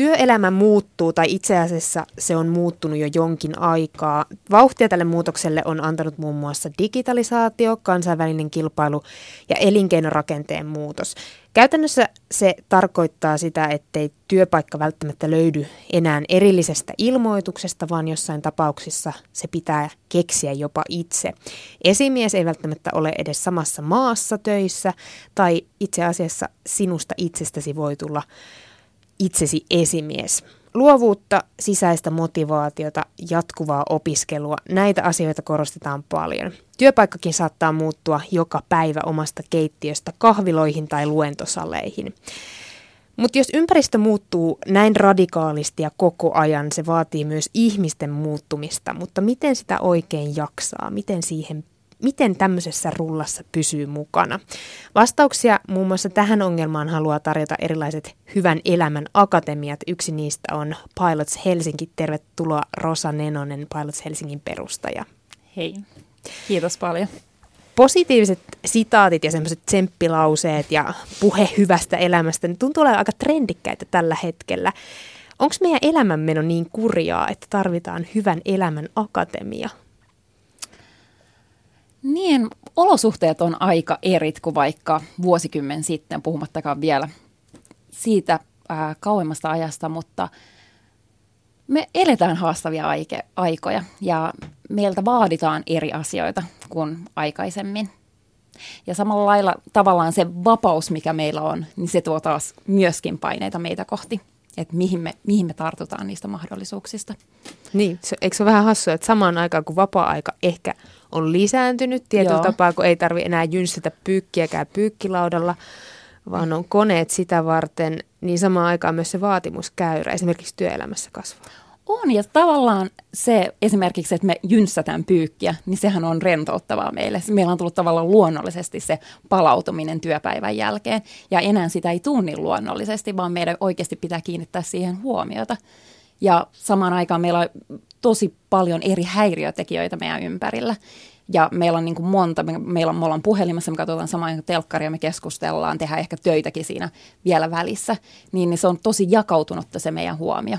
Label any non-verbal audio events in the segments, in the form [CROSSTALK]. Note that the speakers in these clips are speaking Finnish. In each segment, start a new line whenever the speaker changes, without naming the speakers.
Työelämä muuttuu, tai itse asiassa se on muuttunut jo jonkin aikaa. Vauhtia tälle muutokselle on antanut muun muassa digitalisaatio, kansainvälinen kilpailu ja elinkeinorakenteen muutos. Käytännössä se tarkoittaa sitä, ettei työpaikka välttämättä löydy enää erillisestä ilmoituksesta, vaan jossain tapauksissa se pitää keksiä jopa itse. Esimies ei välttämättä ole edes samassa maassa töissä, tai itse asiassa sinusta itsestäsi voi tulla itsesi esimies. Luovuutta, sisäistä motivaatiota, jatkuvaa opiskelua, näitä asioita korostetaan paljon. Työpaikkakin saattaa muuttua joka päivä omasta keittiöstä kahviloihin tai luentosaleihin. Mutta jos ympäristö muuttuu näin radikaalisti ja koko ajan, se vaatii myös ihmisten muuttumista. Mutta miten sitä oikein jaksaa? Miten siihen miten tämmöisessä rullassa pysyy mukana? Vastauksia muun muassa tähän ongelmaan haluaa tarjota erilaiset Hyvän elämän akatemiat. Yksi niistä on Pilots Helsinki. Tervetuloa Rosa Nenonen, Pilots Helsingin perustaja.
Hei, kiitos paljon.
Positiiviset sitaatit ja semmoiset tsemppilauseet ja puhe hyvästä elämästä niin tuntuu olevan aika trendikkäitä tällä hetkellä. Onko meidän elämänmeno niin kurjaa, että tarvitaan hyvän elämän akatemia?
Niin, olosuhteet on aika erit kuin vaikka vuosikymmen sitten, puhumattakaan vielä siitä ää, kauemmasta ajasta, mutta me eletään haastavia aike, aikoja ja meiltä vaaditaan eri asioita kuin aikaisemmin. Ja samalla lailla tavallaan se vapaus, mikä meillä on, niin se tuo taas myöskin paineita meitä kohti, että mihin me, mihin me tartutaan niistä mahdollisuuksista.
Niin, se, eikö se ole vähän hassua, että samaan aikaan kuin vapaa-aika ehkä on lisääntynyt tietyllä Joo. tapaa, kun ei tarvi enää jynssätä pyykkiäkään pyykkilaudalla, vaan on koneet sitä varten, niin samaan aikaan myös se vaatimuskäyrä esimerkiksi työelämässä kasvaa.
On, ja tavallaan se esimerkiksi, että me jynssätään pyykkiä, niin sehän on rentouttavaa meille. Meillä on tullut tavallaan luonnollisesti se palautuminen työpäivän jälkeen, ja enää sitä ei tule niin luonnollisesti, vaan meidän oikeasti pitää kiinnittää siihen huomiota. Ja samaan aikaan meillä on tosi paljon eri häiriötekijöitä meidän ympärillä. Ja meillä on niin kuin monta, me, meillä on, me ollaan puhelimessa, me katsotaan samaan telkkaria, me keskustellaan, tehdään ehkä töitäkin siinä vielä välissä. Niin, niin se on tosi jakautunutta se meidän huomio.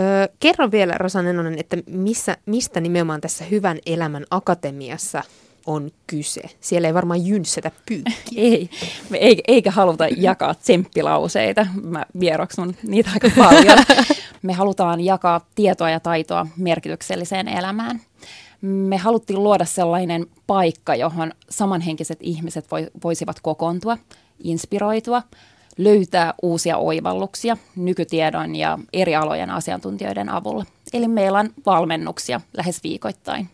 Öö, kerro vielä, Rosa Nenonen, että missä, mistä nimenomaan tässä Hyvän elämän akatemiassa on kyse? Siellä ei varmaan jynssätä pyykkiä. [LAUGHS]
ei, me ei, eikä haluta jakaa tsemppilauseita. Mä vieroksun niitä aika paljon. [LAUGHS] Me halutaan jakaa tietoa ja taitoa merkitykselliseen elämään. Me haluttiin luoda sellainen paikka, johon samanhenkiset ihmiset voi, voisivat kokoontua, inspiroitua, löytää uusia oivalluksia nykytiedon ja eri alojen asiantuntijoiden avulla. Eli meillä on valmennuksia lähes viikoittain.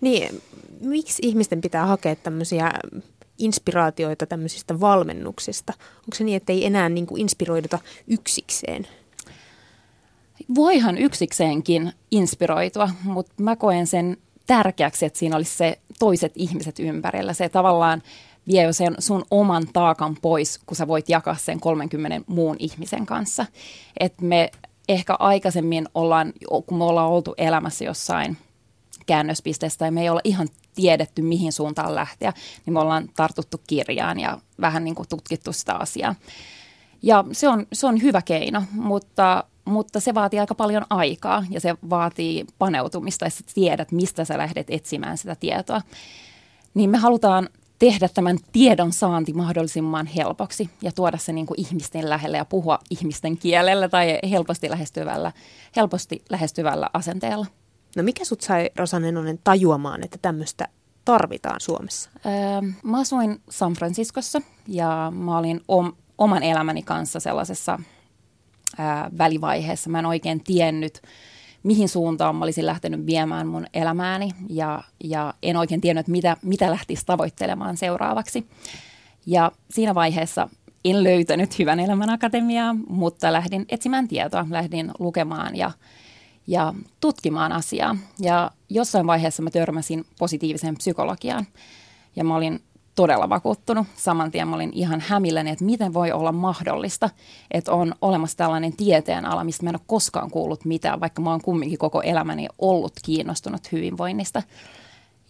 Niin, miksi ihmisten pitää hakea tämmöisiä inspiraatioita tämmöisistä valmennuksista? Onko se niin, että ei enää niin kuin inspiroiduta yksikseen?
Voihan yksikseenkin inspiroitua, mutta mä koen sen tärkeäksi, että siinä olisi se toiset ihmiset ympärillä. Se tavallaan vie jo sen sun oman taakan pois, kun sä voit jakaa sen 30 muun ihmisen kanssa. Et me ehkä aikaisemmin ollaan, kun me ollaan oltu elämässä jossain käännöspisteestä ja me ei olla ihan tiedetty, mihin suuntaan lähteä, niin me ollaan tartuttu kirjaan ja vähän niin kuin tutkittu sitä asiaa. Ja se on, se on hyvä keino, mutta, mutta se vaatii aika paljon aikaa ja se vaatii paneutumista, että tiedät, mistä sä lähdet etsimään sitä tietoa. Niin me halutaan tehdä tämän tiedon saanti mahdollisimman helpoksi ja tuoda se niin kuin ihmisten lähelle ja puhua ihmisten kielellä tai helposti lähestyvällä, helposti lähestyvällä asenteella.
No mikä sut sai, Rosa Nenonen, tajuamaan, että tämmöistä tarvitaan Suomessa? Öö,
mä asuin San Franciscossa ja mä olin om, oman elämäni kanssa sellaisessa öö, välivaiheessa. Mä en oikein tiennyt, mihin suuntaan mä olisin lähtenyt viemään mun elämääni ja, ja en oikein tiennyt, mitä, mitä lähtisi tavoittelemaan seuraavaksi. Ja siinä vaiheessa en löytänyt Hyvän elämän akatemiaa, mutta lähdin etsimään tietoa, lähdin lukemaan ja, ja tutkimaan asiaa. Ja jossain vaiheessa mä törmäsin positiiviseen psykologiaan ja mä olin todella vakuuttunut. Saman tien mä olin ihan hämilläni, että miten voi olla mahdollista, että on olemassa tällainen tieteen ala, mistä mä en ole koskaan kuullut mitään, vaikka mä oon kumminkin koko elämäni ollut kiinnostunut hyvinvoinnista.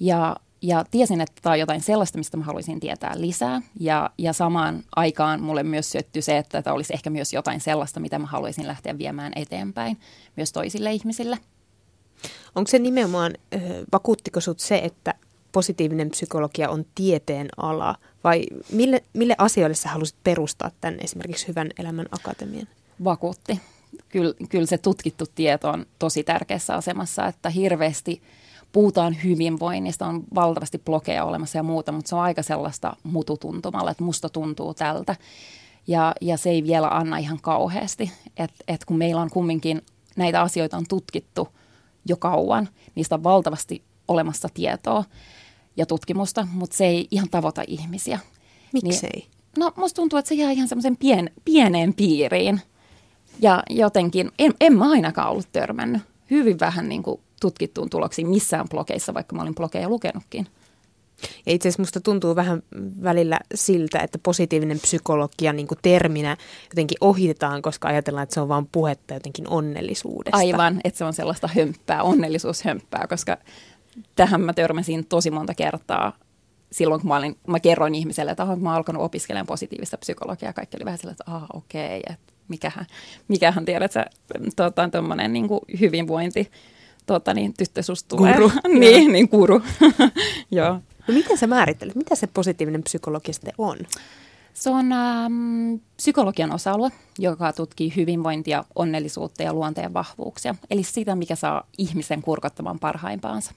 Ja, ja tiesin, että tämä on jotain sellaista, mistä mä haluaisin tietää lisää. Ja, ja samaan aikaan mulle myös syöttyi se, että tämä olisi ehkä myös jotain sellaista, mitä mä haluaisin lähteä viemään eteenpäin myös toisille ihmisille.
Onko se nimenomaan, vakuuttiko sut se, että positiivinen psykologia on tieteen ala, vai mille, mille asioille sä halusit perustaa tämän esimerkiksi Hyvän elämän akatemian?
Vakuutti. Kyllä, kyllä se tutkittu tieto on tosi tärkeässä asemassa, että hirveästi puhutaan hyvinvoinnista, on valtavasti blogeja olemassa ja muuta, mutta se on aika sellaista mututuntumalla, että musta tuntuu tältä. Ja, ja se ei vielä anna ihan kauheasti, että et kun meillä on kumminkin näitä asioita on tutkittu jo kauan, niistä on valtavasti olemassa tietoa, ja tutkimusta, mutta se ei ihan tavoita ihmisiä.
Miksei? Niin,
no musta tuntuu, että se jää ihan semmoisen pien, pieneen piiriin. Ja jotenkin, en, en mä ainakaan ollut törmännyt. Hyvin vähän niin kuin tutkittuun tuloksiin missään blogeissa, vaikka mä olin blogeja lukenutkin.
Ja itse asiassa musta tuntuu vähän välillä siltä, että positiivinen psykologia niin kuin terminä jotenkin ohitetaan, koska ajatellaan, että se on vain puhetta jotenkin onnellisuudesta.
Aivan, että se on sellaista hömppää, onnellisuushömppää, koska tähän mä törmäsin tosi monta kertaa silloin, kun mä, olin, mä kerroin ihmiselle, että mä oon alkanut opiskelemaan positiivista psykologiaa. Kaikki oli vähän sillä, että ah, okei, okay, että mikähän, mikähän tiedät sä, tuota, tuommoinen niin hyvinvointi, tuota, niin tyttö susta
Kuru. [LAUGHS]
niin, niin kuru. [LAUGHS] Joo.
No miten sä määrittelet, mitä se positiivinen psykologia sitten on?
Se on ähm, psykologian osa-alue, joka tutkii hyvinvointia, onnellisuutta ja luonteen vahvuuksia. Eli sitä, mikä saa ihmisen kurkottamaan parhaimpaansa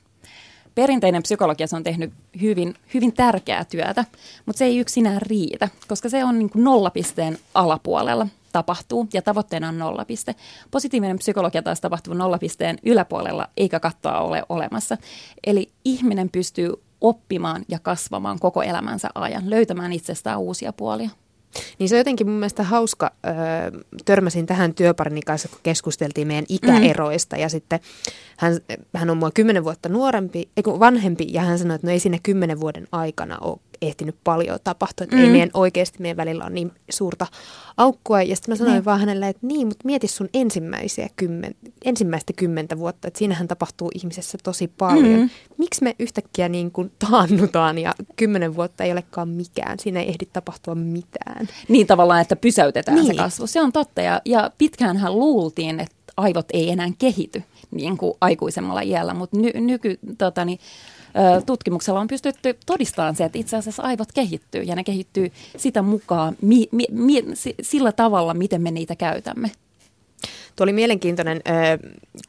perinteinen psykologia se on tehnyt hyvin, hyvin tärkeää työtä, mutta se ei yksinään riitä, koska se on niin kuin nollapisteen alapuolella tapahtuu ja tavoitteena on nollapiste. Positiivinen psykologia taas tapahtuu nollapisteen yläpuolella eikä kattoa ole olemassa. Eli ihminen pystyy oppimaan ja kasvamaan koko elämänsä ajan, löytämään itsestään uusia puolia.
Niin se on jotenkin mun mielestä hauska. Öö, törmäsin tähän työparini kanssa, kun keskusteltiin meidän ikäeroista. Mm. Ja sitten hän, hän on mua kymmenen vuotta nuorempi, ei vanhempi, ja hän sanoi, että no ei siinä kymmenen vuoden aikana ole ehtinyt paljon tapahtua, että mm. ei meidän oikeasti meidän välillä ole niin suurta aukkoa. Ja sitten mä sanoin mm. vaan hänelle, että niin, mutta mieti sun ensimmäisiä kymmen, ensimmäistä kymmentä vuotta, että siinähän tapahtuu ihmisessä tosi paljon. Mm. Miksi me yhtäkkiä niin kuin taannutaan ja kymmenen vuotta ei olekaan mikään, siinä ei ehdi tapahtua mitään.
Niin tavallaan, että pysäytetään niin. se kasvu, se on totta. Ja, ja pitkäänhän luultiin, että aivot ei enää kehity niin kuin aikuisemmalla iällä, mutta ny, nyky, tota, niin, tutkimuksella on pystytty todistamaan se, että itse asiassa aivot kehittyy ja ne kehittyy sitä mukaan mi, mi, mi, sillä tavalla, miten me niitä käytämme.
Tuo oli mielenkiintoinen ö,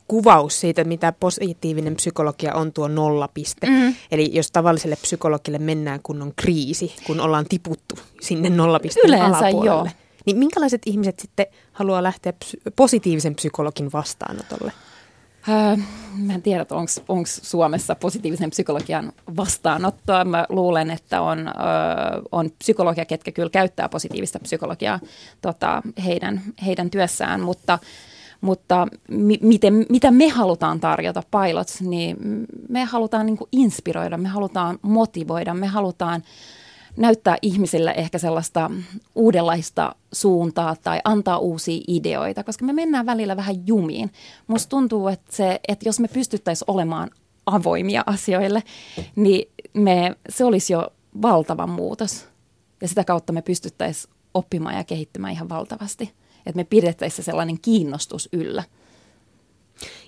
kuvaus siitä, mitä positiivinen psykologia on tuo nollapiste. Mm. Eli jos tavalliselle psykologille mennään, kun on kriisi, kun ollaan tiputtu sinne nollapisteen
Yleensä
alapuolelle.
Joo.
Niin minkälaiset ihmiset sitten haluaa lähteä psy- positiivisen psykologin vastaanotolle?
Öö, mä en tiedä, onko Suomessa positiivisen psykologian vastaanottoa. Mä luulen, että on, öö, on psykologia, ketkä kyllä käyttää positiivista psykologiaa tota, heidän, heidän työssään, mutta, mutta mi- miten, mitä me halutaan tarjota pilots, niin me halutaan niin inspiroida, me halutaan motivoida, me halutaan näyttää ihmisille ehkä sellaista uudenlaista suuntaa tai antaa uusia ideoita, koska me mennään välillä vähän jumiin. Musta tuntuu, että, se, että jos me pystyttäisiin olemaan avoimia asioille, niin me, se olisi jo valtava muutos. Ja sitä kautta me pystyttäisiin oppimaan ja kehittymään ihan valtavasti. Että me pidettäisiin sellainen kiinnostus yllä.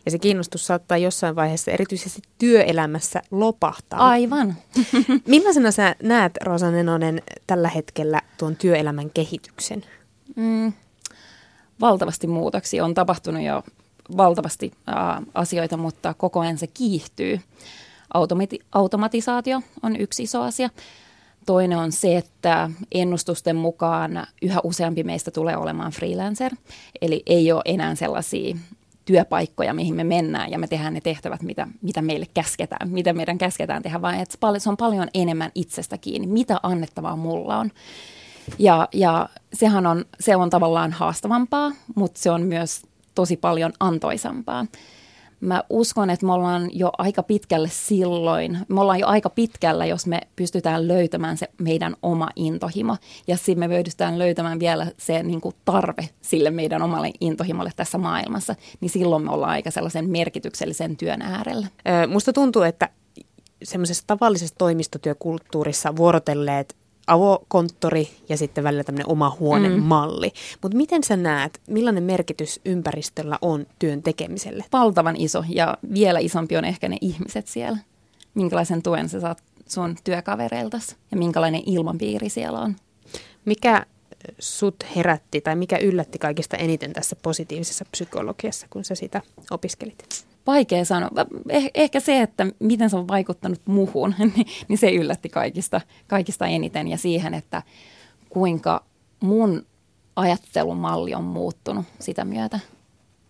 Ja se kiinnostus saattaa jossain vaiheessa erityisesti työelämässä lopahtaa.
Aivan. [LAUGHS]
Millaisena sä näet, Rosa Nenonen, tällä hetkellä tuon työelämän kehityksen? Mm,
valtavasti muutoksia. On tapahtunut jo valtavasti äh, asioita, mutta koko ajan se kiihtyy. Automati- automatisaatio on yksi iso asia. Toinen on se, että ennustusten mukaan yhä useampi meistä tulee olemaan freelancer, eli ei ole enää sellaisia työpaikkoja, mihin me mennään ja me tehdään ne tehtävät, mitä, mitä meille käsketään, mitä meidän käsketään tehdä, vaan että se on paljon enemmän itsestä kiinni, mitä annettavaa mulla on. Ja, ja sehän on, se on tavallaan haastavampaa, mutta se on myös tosi paljon antoisampaa mä uskon, että me ollaan jo aika pitkälle silloin, me ollaan jo aika pitkällä, jos me pystytään löytämään se meidän oma intohimo. Ja sitten me pystytään löytämään vielä se niin kuin tarve sille meidän omalle intohimolle tässä maailmassa, niin silloin me ollaan aika sellaisen merkityksellisen työn äärellä.
Musta tuntuu, että semmoisessa tavallisessa toimistotyökulttuurissa vuorotelleet avokonttori ja sitten välillä tämmöinen oma huonemalli. Mm. Mutta miten sä näet, millainen merkitys ympäristöllä on työn tekemiselle?
Valtavan iso ja vielä isompi on ehkä ne ihmiset siellä. Minkälaisen tuen sä saat sun työkavereiltas ja minkälainen ilmapiiri siellä on.
Mikä sut herätti tai mikä yllätti kaikista eniten tässä positiivisessa psykologiassa, kun sä sitä opiskelit?
Vaikea sanoa. Eh- ehkä se, että miten se on vaikuttanut muhun, [LAUGHS] niin, niin se yllätti kaikista, kaikista eniten ja siihen, että kuinka mun ajattelumalli on muuttunut sitä myötä.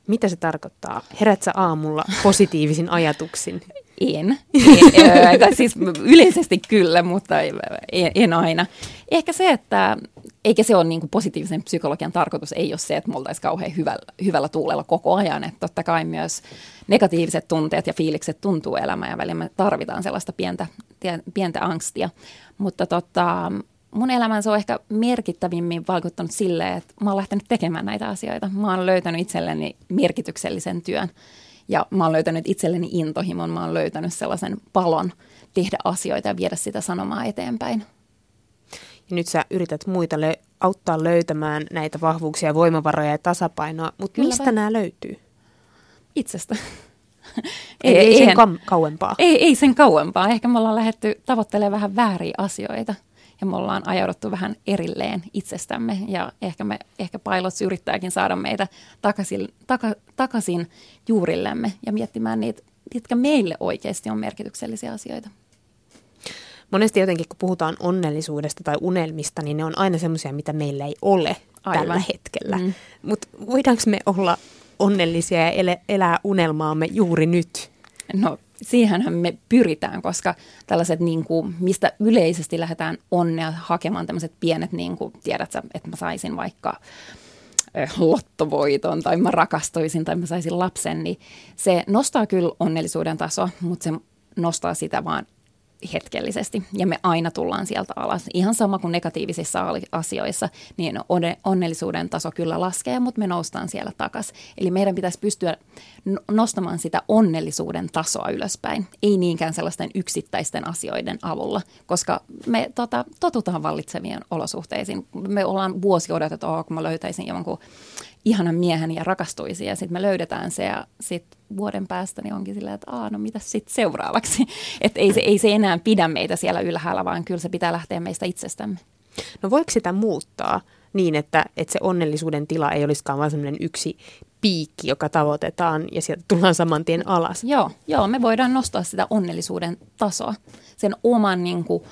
Mitä se tarkoittaa? Herät sä aamulla positiivisin ajatuksin? [LAUGHS]
En. [LAUGHS] en siis yleisesti kyllä, mutta en, en aina. Ehkä se, että eikä se ole niin kuin positiivisen psykologian tarkoitus, ei ole se, että me oltaisiin kauhean hyvällä, hyvällä tuulella koko ajan. Että totta kai myös negatiiviset tunteet ja fiilikset tuntuu elämään ja välillä me tarvitaan sellaista pientä, pientä angstia. Mutta tota, mun elämän se on ehkä merkittävimmin vaikuttanut silleen, että mä oon lähtenyt tekemään näitä asioita. Mä oon löytänyt itselleni merkityksellisen työn ja mä oon löytänyt itselleni intohimon, mä oon löytänyt sellaisen palon tehdä asioita ja viedä sitä sanomaa eteenpäin.
Ja nyt sä yrität muita lö- auttaa löytämään näitä vahvuuksia, voimavaroja ja tasapainoa, mutta mistä vai? nämä löytyy?
Itsestä. [LAUGHS]
ei, ei, ei sen kam- kauempaa.
Ei, ei sen kauempaa. Ehkä me ollaan lähdetty tavoittelemaan vähän vääriä asioita ja me ollaan ajauduttu vähän erilleen itsestämme ja ehkä, me, ehkä Pilots yrittääkin saada meitä takaisin, taka, takaisin juurillemme ja miettimään niitä, mitkä meille oikeasti on merkityksellisiä asioita.
Monesti jotenkin, kun puhutaan onnellisuudesta tai unelmista, niin ne on aina semmoisia, mitä meillä ei ole Aivan. tällä hetkellä. Mm. Mutta voidaanko me olla onnellisia ja elää unelmaamme juuri nyt?
No siihenhän me pyritään, koska tällaiset, niin kuin, mistä yleisesti lähdetään onnea hakemaan, tämmöiset pienet, niin kuin, tiedätkö, että mä saisin vaikka lottovoiton tai mä rakastuisin tai mä saisin lapsen, niin se nostaa kyllä onnellisuuden tasoa, mutta se nostaa sitä vaan hetkellisesti ja me aina tullaan sieltä alas. Ihan sama kuin negatiivisissa asioissa, niin onnellisuuden taso kyllä laskee, mutta me noustaan siellä takaisin. Eli meidän pitäisi pystyä nostamaan sitä onnellisuuden tasoa ylöspäin, ei niinkään sellaisten yksittäisten asioiden avulla, koska me tota, totutaan vallitsevien olosuhteisiin. Me ollaan vuosi odotettu, oh, kun mä löytäisin jonkun ihanan miehen ja rakastuisi ja sitten me löydetään se ja sitten vuoden päästä niin onkin silleen, että Aa, no mitä sitten seuraavaksi. [LAUGHS] Että ei se, ei se enää pidä meitä siellä ylhäällä, vaan kyllä se pitää lähteä meistä itsestämme.
No voiko sitä muuttaa niin, että, että se onnellisuuden tila ei olisikaan vain sellainen yksi piikki, joka tavoitetaan ja sieltä tullaan saman tien alas?
Joo, joo, me voidaan nostaa sitä onnellisuuden tasoa sen oman niin kuin,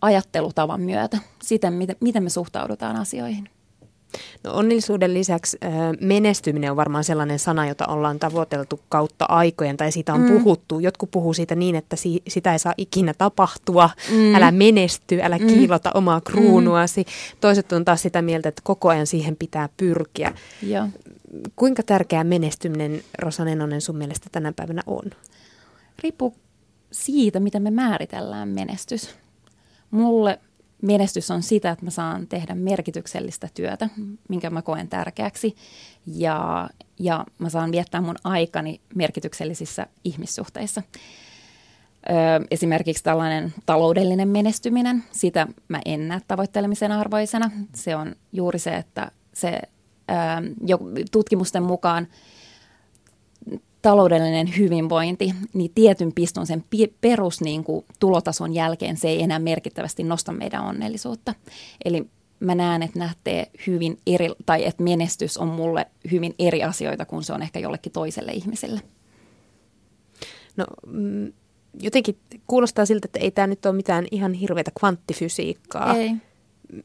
ajattelutavan myötä, siten miten, miten me suhtaudutaan asioihin.
No onnellisuuden lisäksi menestyminen on varmaan sellainen sana, jota ollaan tavoiteltu kautta aikojen tai siitä on mm. puhuttu. Jotkut puhuu siitä niin, että si- sitä ei saa ikinä tapahtua, mm. älä menesty, älä mm. kiilota omaa kruunuasi. Mm. Toiset on taas sitä mieltä, että koko ajan siihen pitää pyrkiä.
Ja.
Kuinka tärkeä menestyminen, Rosa Nenonen, sun mielestä tänä päivänä on?
Riippuu siitä, miten me määritellään menestys. Mulle menestys on sitä, että mä saan tehdä merkityksellistä työtä, minkä mä koen tärkeäksi. Ja, ja mä saan viettää mun aikani merkityksellisissä ihmissuhteissa. Ö, esimerkiksi tällainen taloudellinen menestyminen, sitä mä en näe tavoittelemisen arvoisena. Se on juuri se, että se ö, tutkimusten mukaan – taloudellinen hyvinvointi, niin tietyn piston sen perus niin kuin, tulotason jälkeen se ei enää merkittävästi nosta meidän onnellisuutta. Eli mä näen, että nähtee hyvin eri, tai että menestys on mulle hyvin eri asioita kuin se on ehkä jollekin toiselle ihmiselle.
No mm, jotenkin kuulostaa siltä, että ei tämä nyt ole mitään ihan hirveätä kvanttifysiikkaa.
Ei.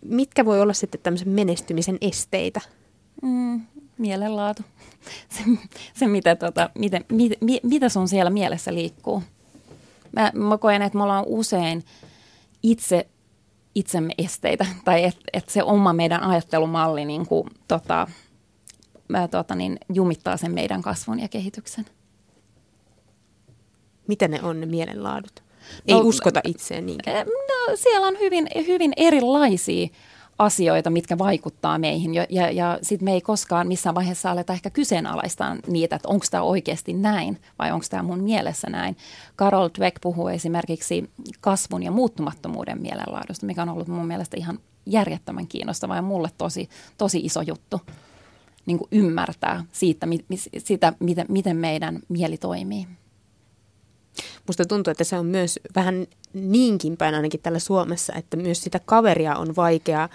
Mitkä voi olla sitten tämmöisen menestymisen esteitä?
Mm, mielenlaatu. [LAUGHS] Se, se mitä, tota, miten, mit, mit, mitä sun siellä mielessä liikkuu. Mä, mä koen, että me ollaan usein itse itsemme esteitä, [LAUGHS] tai että et se oma meidän ajattelumalli niin kuin, tota, mä, tota, niin, jumittaa sen meidän kasvun ja kehityksen.
Mitä ne on ne mielenlaadut? Ei no, uskota itseen niinkään.
No, siellä on hyvin, hyvin erilaisia asioita, mitkä vaikuttaa meihin. Ja, ja, ja sitten me ei koskaan missään vaiheessa aleta ehkä kyseenalaistaa niitä, että onko tämä oikeasti näin vai onko tämä mun mielessä näin. Carol Dweck puhuu esimerkiksi kasvun ja muuttumattomuuden mielenlaadusta, mikä on ollut mun mielestä ihan järjettömän kiinnostava ja mulle tosi, tosi iso juttu niin ymmärtää siitä, mi, sitä, miten, miten meidän mieli toimii.
Musta tuntuu, että se on myös vähän niinkin päin ainakin täällä Suomessa, että myös sitä kaveria on vaikea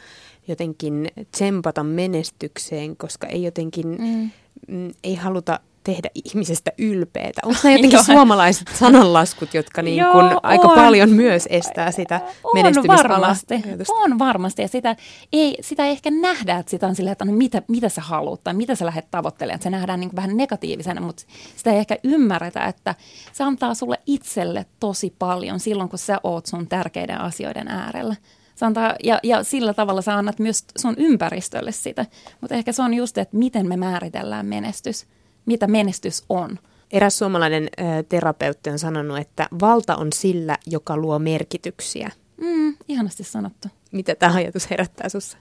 jotenkin tsempata menestykseen, koska ei jotenkin, mm. mm ei haluta tehdä ihmisestä ylpeitä. Onko [LAUGHS] nämä jotenkin suomalaiset sananlaskut, jotka niin kun Joo, aika on. paljon myös estää sitä
on varmasti, on varmasti. Ja sitä ei, sitä ei ehkä nähdä, että sitä on silleen, että no mitä, mitä sä haluat tai mitä sä lähdet tavoittelemaan. Se nähdään niin vähän negatiivisena, mutta sitä ei ehkä ymmärretä, että se antaa sulle itselle tosi paljon silloin, kun sä oot sun tärkeiden asioiden äärellä. antaa, ja, ja sillä tavalla sä annat myös sun ympäristölle sitä. Mutta ehkä se on just, että miten me määritellään menestys mitä menestys on.
Eräs suomalainen ä, terapeutti on sanonut, että valta on sillä, joka luo merkityksiä.
Mm, ihanasti sanottu.
Mitä tämä ajatus herättää sinussa?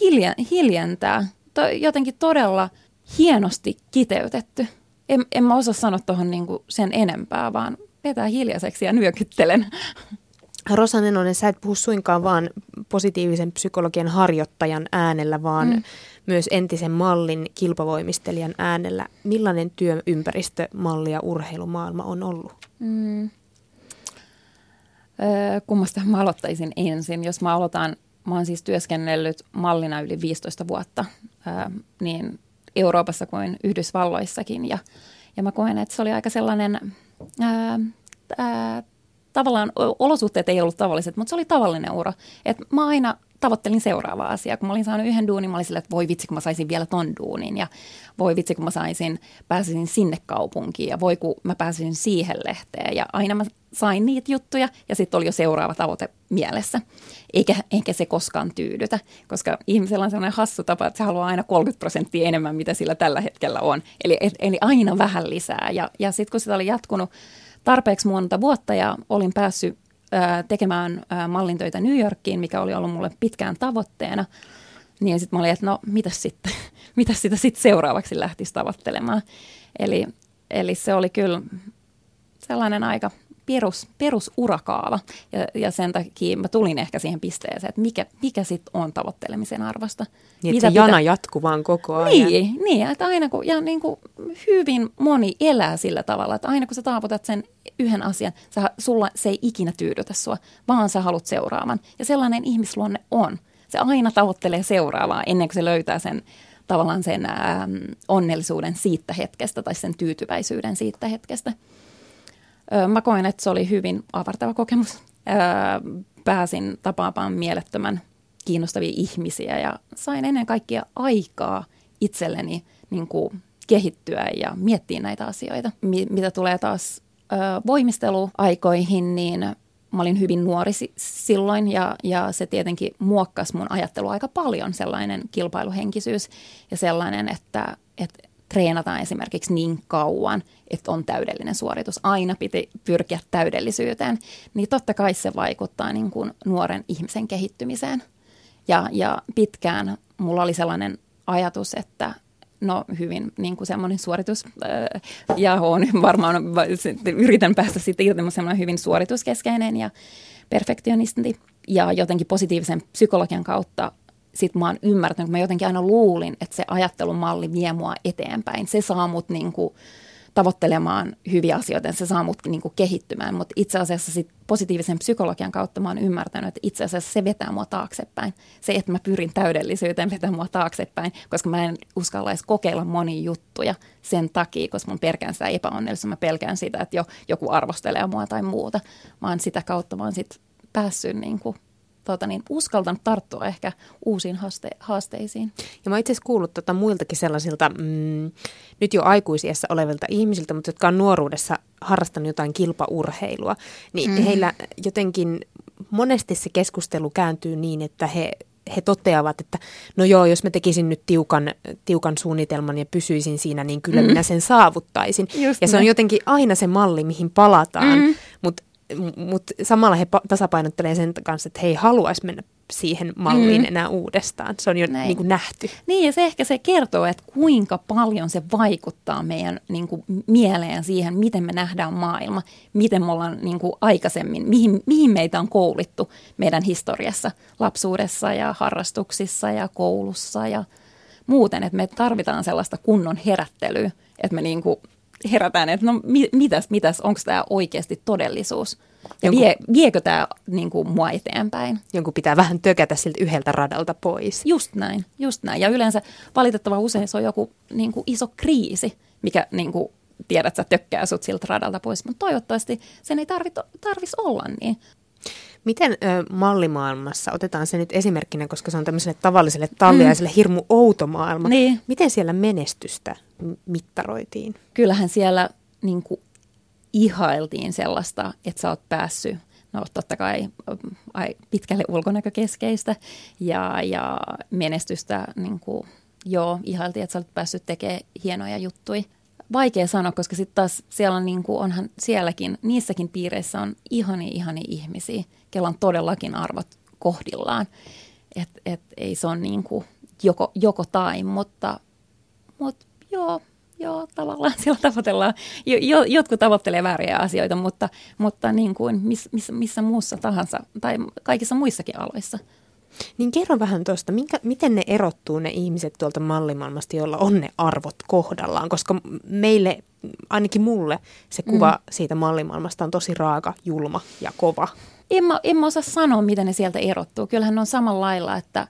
Hiljen, hiljentää. To, jotenkin todella hienosti kiteytetty. En, en mä osaa sanoa tuohon niinku sen enempää, vaan vetää hiljaiseksi ja nyökyttelen.
Rosa Nenonen, sä et puhu suinkaan vaan positiivisen psykologian harjoittajan äänellä, vaan mm myös entisen mallin kilpavoimistelijan äänellä. Millainen työympäristö, malli ja urheilumaailma on ollut? Mm.
Öö, kummasta mä aloittaisin ensin? Jos mä aloitan, mä oon siis työskennellyt mallina yli 15 vuotta, öö, niin Euroopassa kuin Yhdysvalloissakin. Ja, ja mä koen, että se oli aika sellainen, ää, ää, tavallaan olosuhteet ei ollut tavalliset, mutta se oli tavallinen ura. Et mä aina tavoittelin seuraavaa asiaa. Kun mä olin saanut yhden duunin, mä olin sille, että voi vitsi, kun mä saisin vielä ton duunin. Ja voi vitsi, kun mä saisin, pääsisin sinne kaupunkiin. Ja voi, kun mä pääsisin siihen lehteen. Ja aina mä sain niitä juttuja ja sitten oli jo seuraava tavoite mielessä. Eikä, eikä se koskaan tyydytä, koska ihmisellä on sellainen hassu tapa, että se haluaa aina 30 prosenttia enemmän, mitä sillä tällä hetkellä on. Eli, eli aina vähän lisää. Ja, ja sitten kun sitä oli jatkunut tarpeeksi monta vuotta ja olin päässyt tekemään mallintöitä New Yorkiin, mikä oli ollut mulle pitkään tavoitteena. Niin sitten mä olin, että no mitäs sitten, [LAUGHS] mitäs sitä sitten seuraavaksi lähtisi tavoittelemaan. Eli, eli se oli kyllä sellainen aika perus, perusurakaava. Ja, ja sen takia mä tulin ehkä siihen pisteeseen, että mikä, mikä sitten on tavoittelemisen arvosta.
Niin, Mitä se jana jatkuu vaan koko
ajan. Niin, niin että aina kun, ja niin kuin hyvin moni elää sillä tavalla, että aina kun sä taavutat sen yhden asian, sä, sulla se ei ikinä tyydytä sua, vaan sä haluat seuraavan. Ja sellainen ihmisluonne on. Se aina tavoittelee seuraavaa ennen kuin se löytää sen tavallaan sen onnellisuuden siitä hetkestä tai sen tyytyväisyyden siitä hetkestä. Mä koen, että se oli hyvin avartava kokemus. Pääsin tapaamaan mielettömän kiinnostavia ihmisiä ja sain ennen kaikkea aikaa itselleni niin kuin kehittyä ja miettiä näitä asioita. Mitä tulee taas voimisteluaikoihin, niin mä olin hyvin nuori silloin ja, ja se tietenkin muokkasi mun ajattelu aika paljon, sellainen kilpailuhenkisyys ja sellainen, että, että treenataan esimerkiksi niin kauan, että on täydellinen suoritus. Aina piti pyrkiä täydellisyyteen. Niin totta kai se vaikuttaa niin kuin nuoren ihmisen kehittymiseen. Ja, ja pitkään mulla oli sellainen ajatus, että no hyvin niin kuin semmoinen suoritus, äh, ja on varmaan, yritän päästä sitten irti, semmoinen hyvin suorituskeskeinen ja perfektionisti. Ja jotenkin positiivisen psykologian kautta sitten mä oon ymmärtänyt, kun mä jotenkin aina luulin, että se ajattelumalli vie mua eteenpäin. Se saa mut niin kuin tavoittelemaan hyviä asioita, se saa mut niin kuin kehittymään, mutta itse asiassa sit positiivisen psykologian kautta mä oon ymmärtänyt, että itse asiassa se vetää mua taaksepäin. Se, että mä pyrin täydellisyyteen, vetää mua taaksepäin, koska mä en uskalla edes kokeilla monia juttuja sen takia, koska mun pelkään sitä epäonnellisuutta, mä pelkään sitä, että jo, joku arvostelee mua tai muuta. Oon sitä kautta, oon sit päässyt niin kuin tuota, niin uskaltanut tarttua ehkä uusiin haaste- haasteisiin.
Ja mä itse asiassa kuullut tota muiltakin sellaisilta mm, nyt jo aikuisiessa olevilta ihmisiltä, mutta jotka on nuoruudessa harrastanut jotain kilpaurheilua, niin mm. heillä jotenkin monesti se keskustelu kääntyy niin, että he he toteavat, että no joo, jos mä tekisin nyt tiukan, tiukan suunnitelman ja pysyisin siinä, niin kyllä mm. minä sen saavuttaisin. Just ja se on jotenkin aina se malli, mihin palataan, mm. mutta mutta samalla he tasapainottelee sen kanssa, että he ei haluaisi mennä siihen malliin mm. enää uudestaan. Se on jo niin kuin nähty.
Niin ja se ehkä se kertoo, että kuinka paljon se vaikuttaa meidän niin kuin, mieleen siihen, miten me nähdään maailma, miten me ollaan niin kuin, aikaisemmin, mihin, mihin meitä on koulittu meidän historiassa, lapsuudessa ja harrastuksissa ja koulussa ja muuten, että me tarvitaan sellaista kunnon herättelyä, että me niin kuin, herätään, että no mitäs, mitäs onko tämä oikeasti todellisuus? Ja Jonkun, vie, viekö tämä niin kuin, mua eteenpäin?
Jonkun pitää vähän tökätä siltä yhdeltä radalta pois.
Just näin, just näin. Ja yleensä valitettavan usein se on joku niin kuin, iso kriisi, mikä niin kuin, tiedät, sä tökkää sut siltä radalta pois. Mutta toivottavasti sen ei tarvitsisi olla niin.
Miten ö, mallimaailmassa, otetaan se nyt esimerkkinä, koska se on tämmöiselle tavalliselle talliaiselle mm. hirmu outo maailma. Niin. Miten siellä menestystä mittaroitiin?
Kyllähän siellä niin kuin, ihailtiin sellaista, että sä oot päässyt no totta kai ai, pitkälle ulkonäkökeskeistä ja, ja menestystä niin kuin, joo, ihailtiin, että sä olet päässyt tekemään hienoja juttuja. Vaikea sanoa, koska sitten taas siellä on, niin kuin, onhan sielläkin, niissäkin piireissä on ihani ihani ihmisiä, kello on todellakin arvot kohdillaan. Et, et ei se ole niin kuin joko, joko tai, mutta, mutta joo, joo, tavallaan [LAUGHS] siellä tavoitellaan, jo, jotkut tavoittelee vääriä asioita, mutta, mutta niin kuin miss, miss, missä muussa tahansa tai kaikissa muissakin aloissa.
Niin kerro vähän tuosta, minkä, miten ne erottuu ne ihmiset tuolta mallimaailmasta, joilla on ne arvot kohdallaan, koska meille, ainakin mulle, se kuva mm. siitä mallimaailmasta on tosi raaka, julma ja kova.
En mä, en mä osaa sanoa, miten ne sieltä erottuu. Kyllähän ne on samalla lailla, että,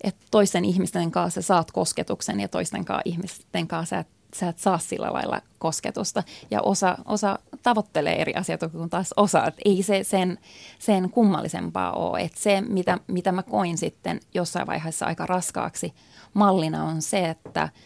että toisten ihmisten kanssa saat kosketuksen ja toisten kanssa ihmisten kanssa sä et sä et saa sillä lailla kosketusta. Ja osa, osa tavoittelee eri asioita kuin taas osa. Et ei se sen, sen kummallisempaa ole. Et se, mitä, mitä mä koin sitten jossain vaiheessa aika raskaaksi mallina on se, että –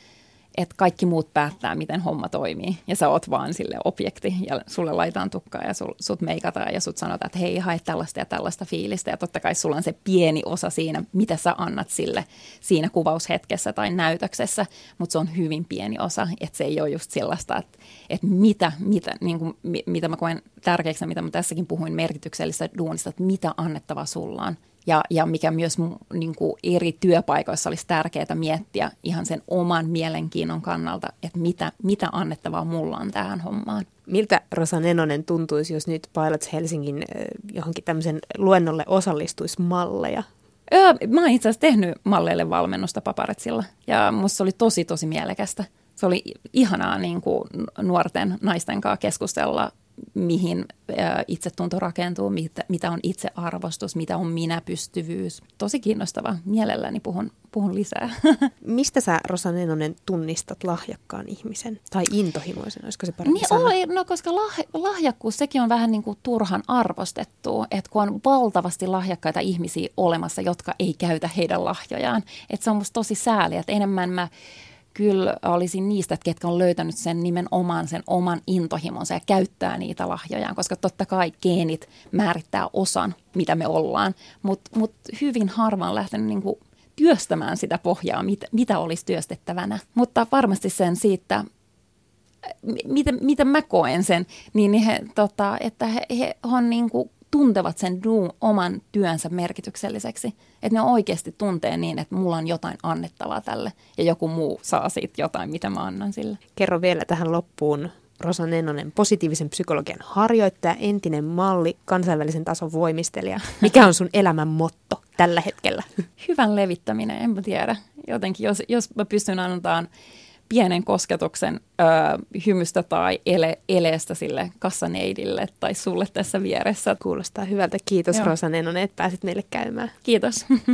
että kaikki muut päättää, miten homma toimii. Ja sä oot vaan sille objekti ja sulle laitaan tukkaa ja sul, sut meikataan ja sut sanotaan, että hei, hae tällaista ja tällaista fiilistä. Ja totta kai sulla on se pieni osa siinä, mitä sä annat sille siinä kuvaushetkessä tai näytöksessä, mutta se on hyvin pieni osa. Että se ei ole just sellaista, että, että mitä, mitä, niin kuin, mitä mä koen tärkeäksi, mitä mä tässäkin puhuin merkityksellistä duunista, että mitä annettava sulla on ja, ja mikä myös niin kuin eri työpaikoissa olisi tärkeää miettiä ihan sen oman mielenkiinnon kannalta, että mitä, mitä annettavaa mulla on tähän hommaan.
Miltä Rosa Nenonen tuntuisi, jos nyt Pilots Helsingin johonkin tämmöisen luennolle osallistuisi malleja?
Öö, mä oon itse asiassa tehnyt malleille valmennusta paparetsilla ja musta se oli tosi tosi mielekästä. Se oli ihanaa niin kuin nuorten naisten kanssa keskustella mihin itsetunto rakentuu, mitä, mitä on itsearvostus, mitä on minäpystyvyys. Tosi kiinnostava. Mielelläni puhun, puhun lisää. [LAUGHS]
Mistä sä, Rosa Nenonen, tunnistat lahjakkaan ihmisen? Tai intohimoisen, olisiko se parempi
niin oli, no koska lah, lahjakkuus, sekin on vähän niin kuin turhan arvostettu. Että kun on valtavasti lahjakkaita ihmisiä olemassa, jotka ei käytä heidän lahjojaan. Että se on musta tosi sääli, että enemmän mä kyllä olisin niistä, että ketkä on löytänyt sen nimenomaan sen oman intohimonsa ja käyttää niitä lahjojaan, koska totta kai geenit määrittää osan, mitä me ollaan, mutta mut hyvin harvaan lähtenyt niin kuin työstämään sitä pohjaa, mit, mitä olisi työstettävänä. Mutta varmasti sen siitä, miten, miten mä koen sen, niin he, tota, että he, he on niin kuin tuntevat sen duun, oman työnsä merkitykselliseksi. Että ne oikeasti tuntee niin, että mulla on jotain annettavaa tälle ja joku muu saa siitä jotain, mitä mä annan sille.
Kerro vielä tähän loppuun Rosa Nennonen, positiivisen psykologian harjoittaja, entinen malli, kansainvälisen tason voimistelija. Mikä on sun elämän motto tällä hetkellä?
Hyvän levittäminen, en mä tiedä. Jotenkin, jos, jos mä pystyn antamaan pienen kosketuksen ö, hymystä tai ele, eleestä sille kassaneidille tai sulle tässä vieressä.
Kuulostaa hyvältä. Kiitos Joo. Rosa Nenonen, että pääsit meille käymään.
Kiitos. [LAUGHS]